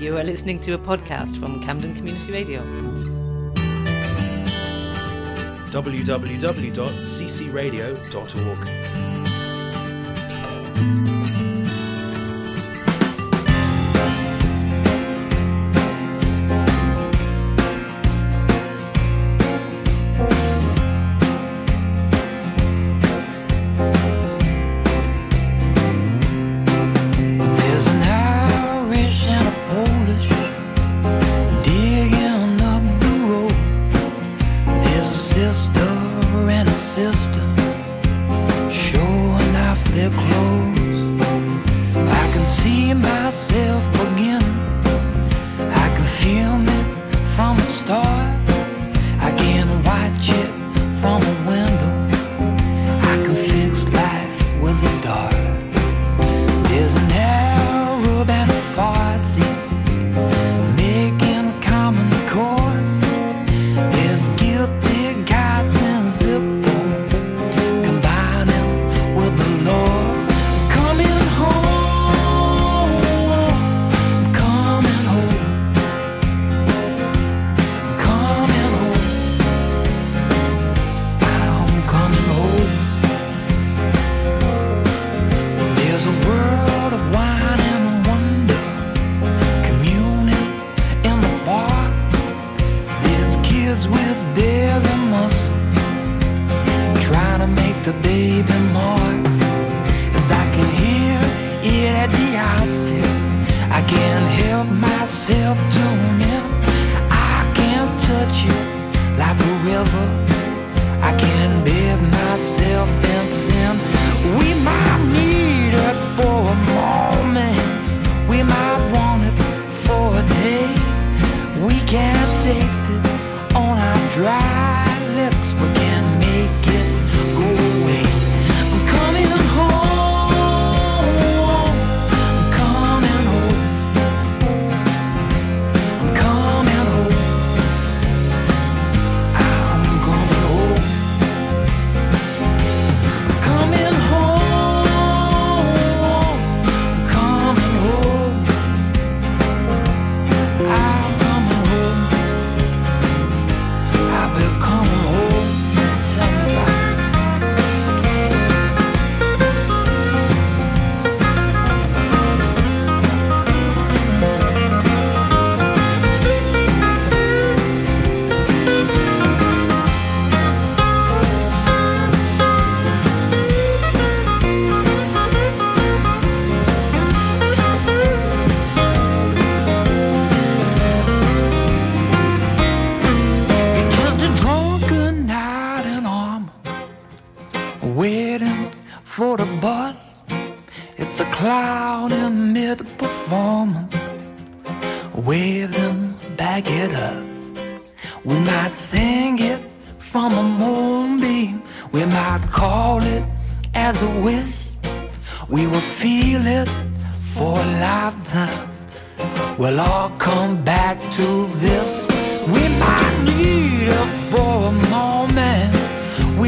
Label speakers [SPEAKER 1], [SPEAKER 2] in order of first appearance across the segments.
[SPEAKER 1] You are listening to a podcast from Camden Community Radio.
[SPEAKER 2] www.ccradio.org.
[SPEAKER 3] see myself beginning.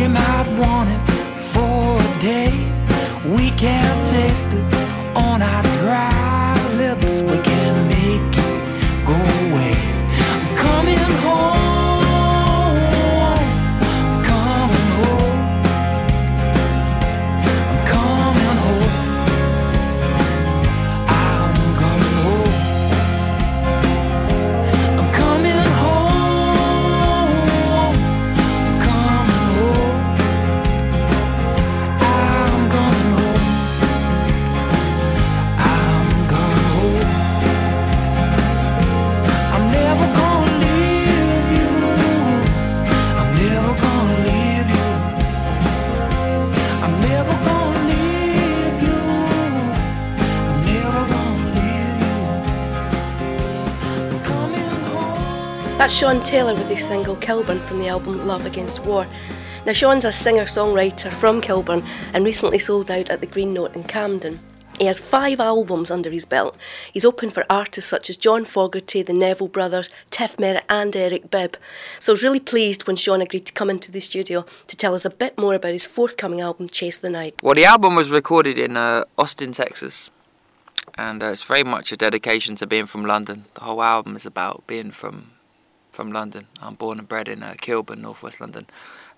[SPEAKER 3] We might want it for a day. We can't taste it on our dry
[SPEAKER 4] That's Sean Taylor with his single Kilburn from the album Love Against War. Now, Sean's a singer songwriter from Kilburn and recently sold out at the Green Note in Camden. He has five albums under his belt. He's open for artists such as John Fogerty, the Neville Brothers, Tift Merritt, and Eric Bibb. So I was really pleased when Sean agreed to come into the studio to tell us a bit more about his forthcoming album, Chase the Night.
[SPEAKER 5] Well, the album was recorded in uh, Austin, Texas,
[SPEAKER 2] and uh, it's very much a dedication to being from London. The whole album is about being from from London. I'm born and bred in uh, Kilburn, northwest London,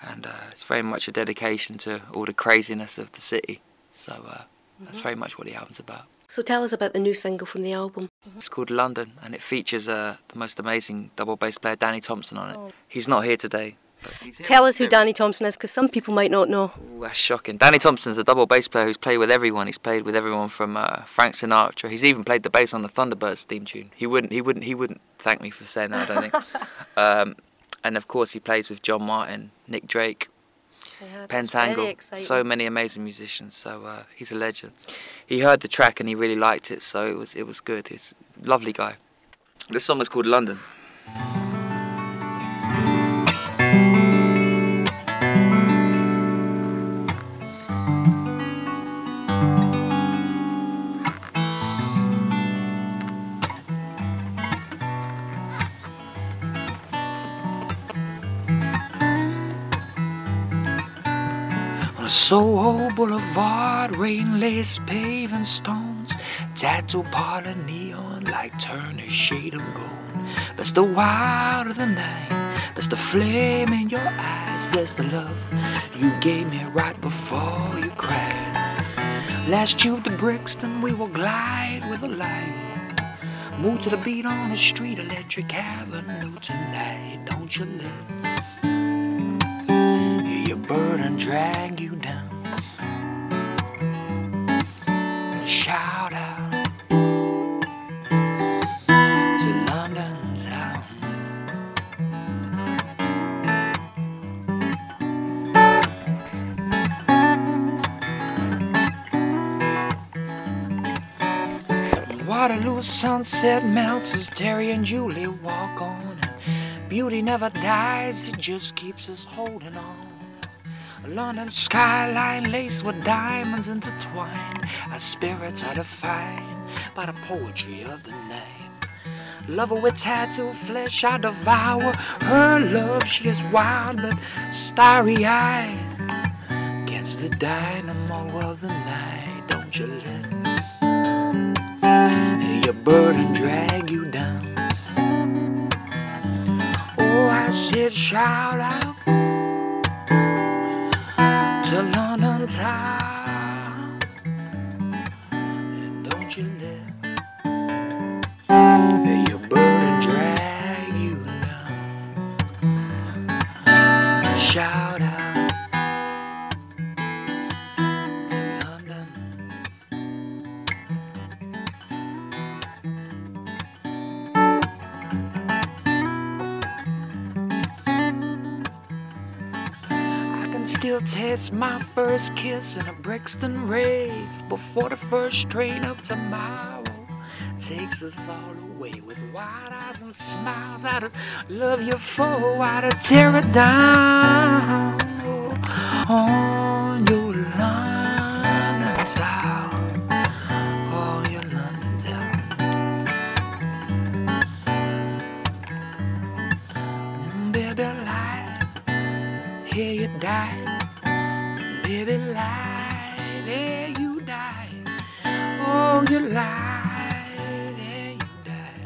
[SPEAKER 2] and uh, it's very much a dedication to all the craziness of the city. So uh, that's very much what the album's about.
[SPEAKER 4] So tell us about the new single from the album.
[SPEAKER 2] It's called London, and it features uh, the most amazing double bass player, Danny Thompson, on it. He's not here today. But he's here
[SPEAKER 4] Tell us who. Danny Thompson is, because some people might not know.
[SPEAKER 2] Ooh, that's shocking. Danny Thompson's a double bass player who's played with everyone. He's played with everyone from uh, Frank Sinatra. He's even played the bass on the Thunderbirds theme tune. He wouldn't. He wouldn't. He wouldn't thank me for saying that. I don't think. um, and of course, he plays with John Martyn, Nick Drake, Pentangle. So many amazing musicians. So uh, he's a legend. He heard the track and he really liked it. So it was. It was good. He's a lovely guy. This song is called London.
[SPEAKER 3] Soho Boulevard, rain lace paving stones, tattoo parlor neon like Turner shade of gold. Bless the wild of the night, bless the flame in your eyes, bless the love you gave me right before you cried. Last tube to Brixton, we will glide with a light. Move to the beat on the street, Electric Avenue tonight. Don't you let burden drag you down. Shout out to London town. Waterloo sunset melts as Terry and Julie walk on. Beauty never dies, it just keeps us holding on. London skyline laced with diamonds intertwined. Our spirits are defined by the poetry of the night. Love her with tattooed flesh, I devour her love. She is wild but starry eyed. Against the dynamo of the night, don't you let your burden drag you down. Oh, I said, shout out to London town. Taste my first kiss in a Brixton rave before the first train of tomorrow takes us all away with wide eyes and smiles. I'd love you for, I'd tear it down on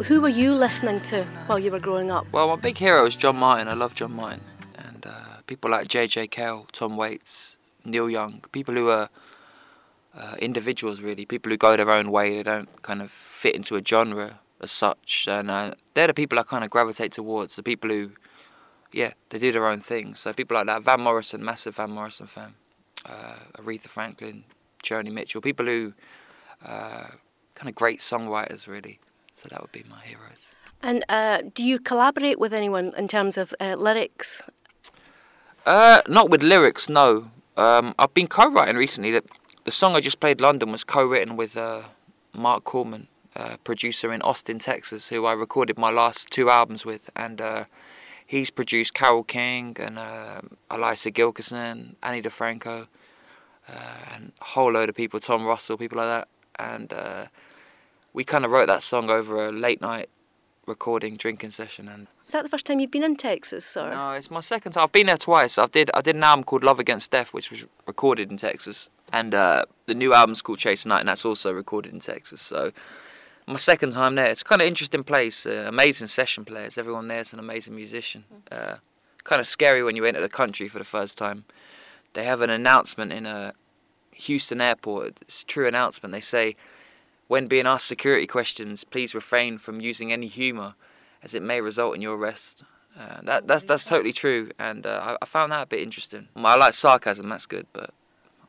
[SPEAKER 4] Who were you listening to while you were growing up?
[SPEAKER 2] Well, my big hero is John Martyn. I love John Martyn. And uh, people like J.J. Cale, Tom Waits, Neil Young, people who are uh, individuals, really, people who go their own way. They don't kind of fit into a genre as such. And uh, they're the people I kind of gravitate towards, the people who, yeah, they do their own thing. So people like that, Van Morrison, massive Van Morrison fan, uh, Aretha Franklin, Joni Mitchell, people who, uh, kind of great songwriters, really. So that would be my heroes.
[SPEAKER 4] And uh, do you collaborate with anyone in terms of uh, lyrics?
[SPEAKER 2] Uh, not with lyrics, no. Um, I've been co-writing recently. That the song I just played, London, was co-written with uh, Mark Corman, uh, producer in Austin, Texas, who I recorded my last two albums with, and uh, he's produced Carole King and uh, Eliza Gilkyson, Ani DiFranco, uh, and a whole load of people, Tom Russell, people like that, and uh, we kind of wrote that song over a late night recording drinking session and
[SPEAKER 4] Is that the first time you've been in Texas? Or?
[SPEAKER 2] no, it's my second time. I've been there twice. I did I did an album called Love Against Death, which was recorded in Texas, and uh, the new album's called Chase Night, and that's also recorded in Texas. So my second time there. It's kind of interesting place. Uh, amazing session players. Everyone there's an amazing musician. Uh, kind of scary when you enter the country for the first time. They have an announcement in a Houston airport. It's a true announcement. They say, when being asked security questions, please refrain from using any humour, as it may result in your arrest. Uh, that that's that's totally true, and uh, I, I found that a bit interesting. I like sarcasm. That's good, but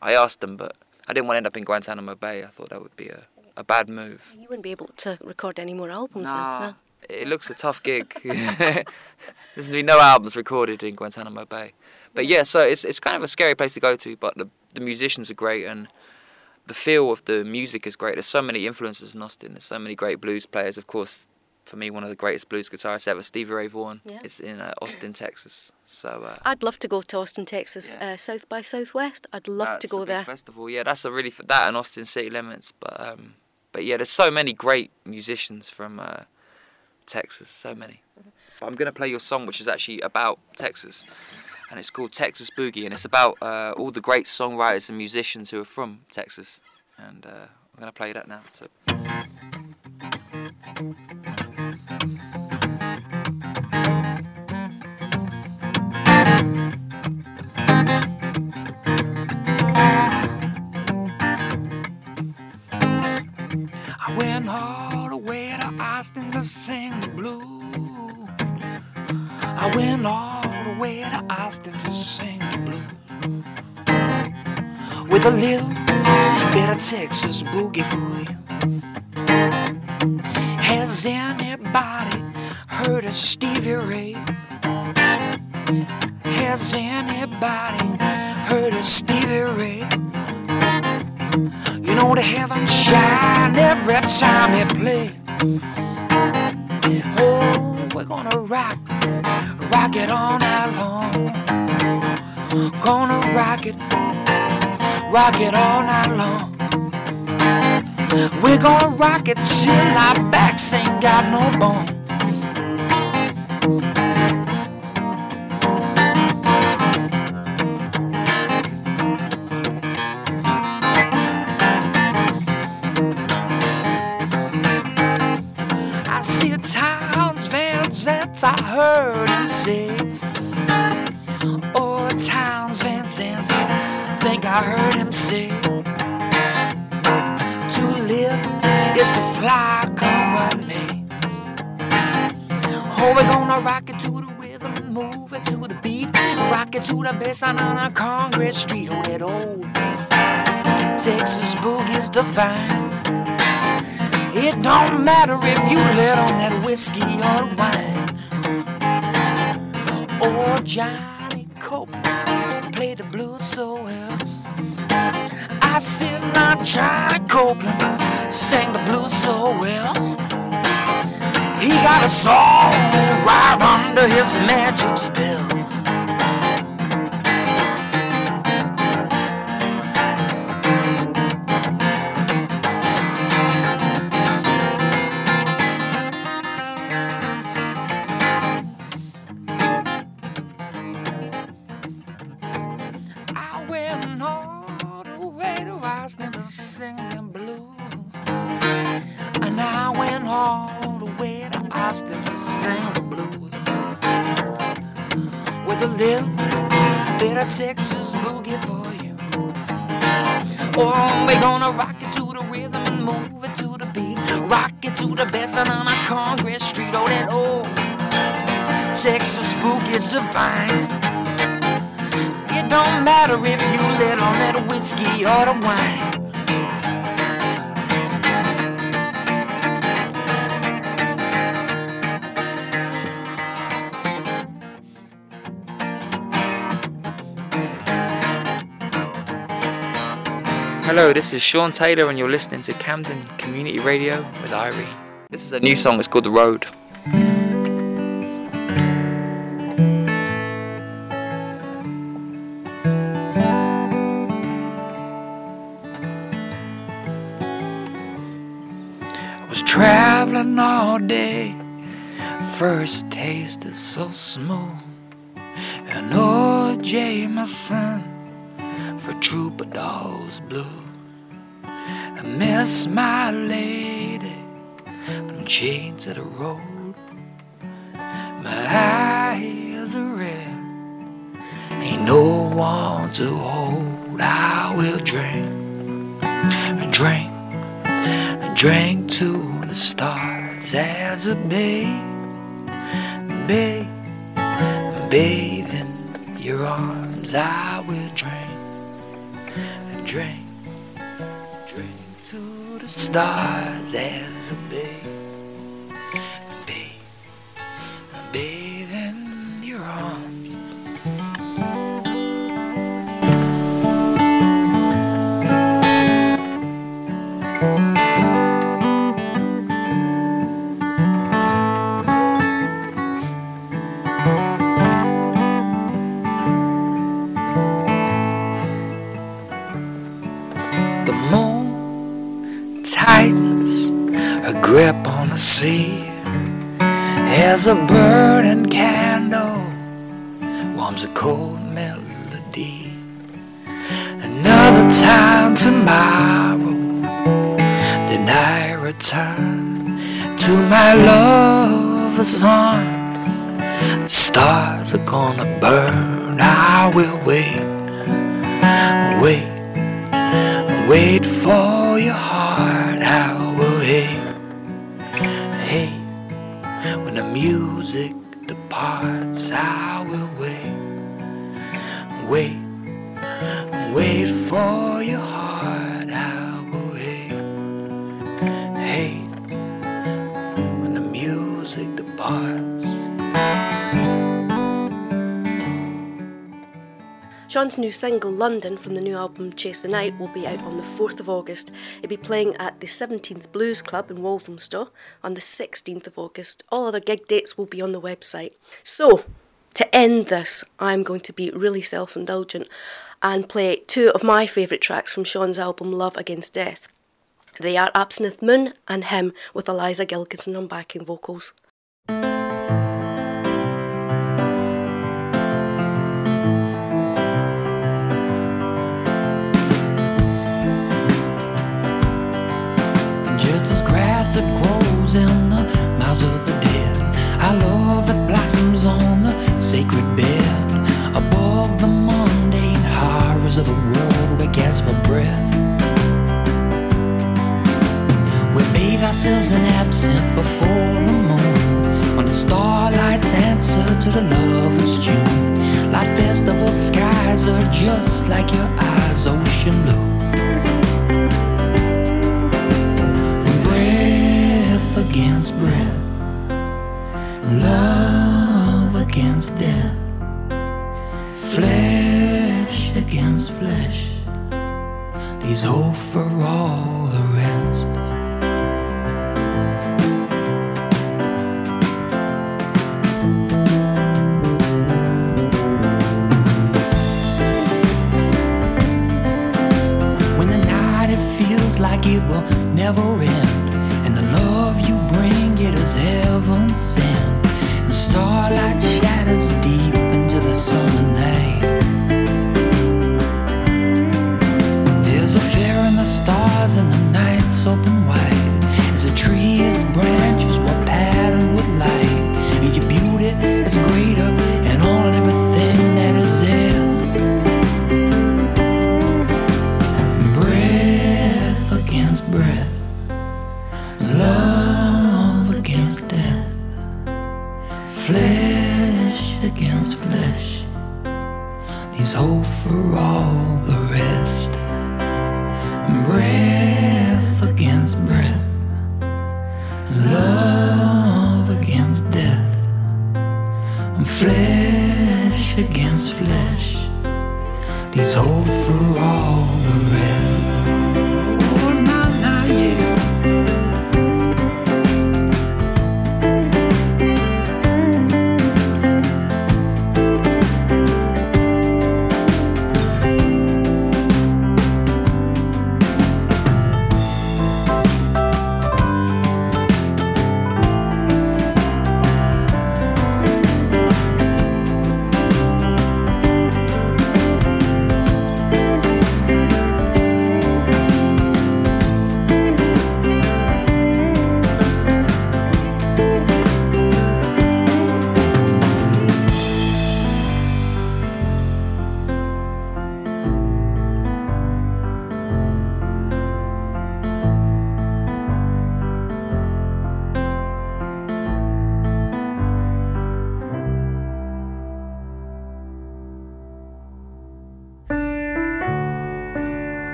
[SPEAKER 2] I asked them, but I didn't want to end up in Guantanamo Bay. I thought that would be a, a bad move.
[SPEAKER 4] You wouldn't be able to record any more albums
[SPEAKER 2] Nah,
[SPEAKER 4] then, no?
[SPEAKER 2] it looks a tough gig. There's gonna be no albums recorded in Guantanamo Bay, but yeah, so it's it's kind of a scary place to go to. But the the musicians are great and the feel of the music is great. There's so many influences in Austin. There's so many great blues players. Of course, for me, one of the greatest blues guitarists ever, Stevie Ray Vaughan,
[SPEAKER 4] Yeah.
[SPEAKER 2] is in uh, Austin, Texas. So. Uh,
[SPEAKER 4] I'd love to go to Austin, Texas,
[SPEAKER 2] Yeah.
[SPEAKER 4] uh, South by Southwest. I'd love to go there.
[SPEAKER 2] Festival, yeah, that's a really f- that and Austin City Limits, but um, but yeah, there's so many great musicians from uh, Texas, so many.
[SPEAKER 4] Mm-hmm.
[SPEAKER 2] I'm gonna play your song, which is actually about Texas, and it's called Texas Boogie, and it's about uh, all the great songwriters and musicians who are from Texas, and uh, I'm gonna play that now. So.
[SPEAKER 3] I went all the way to Austin to sing the blues. I went all the way to Austin to sing the blues. With a little bit of Texas boogie for you. Has anybody heard of Stevie Ray? Has anybody heard of Stevie Ray? You know the heavens shine every time he plays. Oh, we're gonna rock, rock it all night long. Gonna rock it, rock it all night long. We're gonna rock it till our backs ain't got no bone. I see the Townes Van Zandt, I heard I heard him say. To live is to fly, come what may. Oh, we're gonna rock it to the rhythm, move it to the beat, rock it to the bass on a Congress Street. Oh, that old Texas boogie's divine. It don't matter if you let on that whiskey or wine. Oh, Johnny Cope played the blues so well. I said, now Johnny Copeland sang the blues so well. He got a song right under his magic spell. Sing the blues. With a little bit of Texas boogie for you. Oh, we're gonna rock it to the rhythm and move it to the beat. Rock it to the best on a Congress Street. Oh, that old Texas boogie's divine. It don't matter if you let on that whiskey or the wine.
[SPEAKER 2] Hello, this is Sean Taylor, and you're listening to Camden Community Radio with Irene. This is a new song. It's called The Road.
[SPEAKER 3] I was traveling all day. First taste is so smooth. And oh, son, for troubadours blue. Miss my lady, but I'm chained to the road. My eyes are red, ain't no one to hold. I will drink, drink, drink to the stars as a babe, babe, bathe in your arms. I will drink, drink, drink stars as a babe, her grip on the sea as a burning candle warms a cold melody. Another time tomorrow, then I return to my lover's arms. The stars are gonna burn. I will wait, wait. Wait for your heart, music departs, I will wait. Wait, wait for your heart,
[SPEAKER 4] Sean's new single, London, from the new album Chase the Night, will be out on the 4th of August. It'll be playing at the 17th Blues Club in Walthamstow on the 16th of August. All other gig dates will be on the website. So, to end this, I'm going to be really self indulgent and play two of my favourite tracks from Sean's album Love Against Death. They are Absinthe Moon and Him with Eliza Gilkyson on backing vocals.
[SPEAKER 3] Ourselves in absinthe before the moon. When the starlight's answer to the lover's tune. Like festival skies are just like your eyes, ocean blue. breath against breath, love against death, flesh against flesh. These hope for all the rest. It will never end, and the love you bring it is heaven sent. And starlight shadows deep into the summer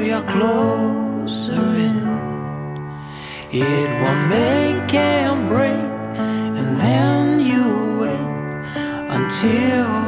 [SPEAKER 3] you're closer in. It will make and break, and then you wait until.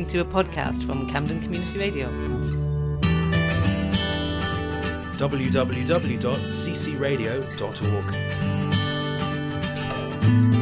[SPEAKER 1] listening to a podcast from Camden Community Radio.
[SPEAKER 5] www.ccradio.org.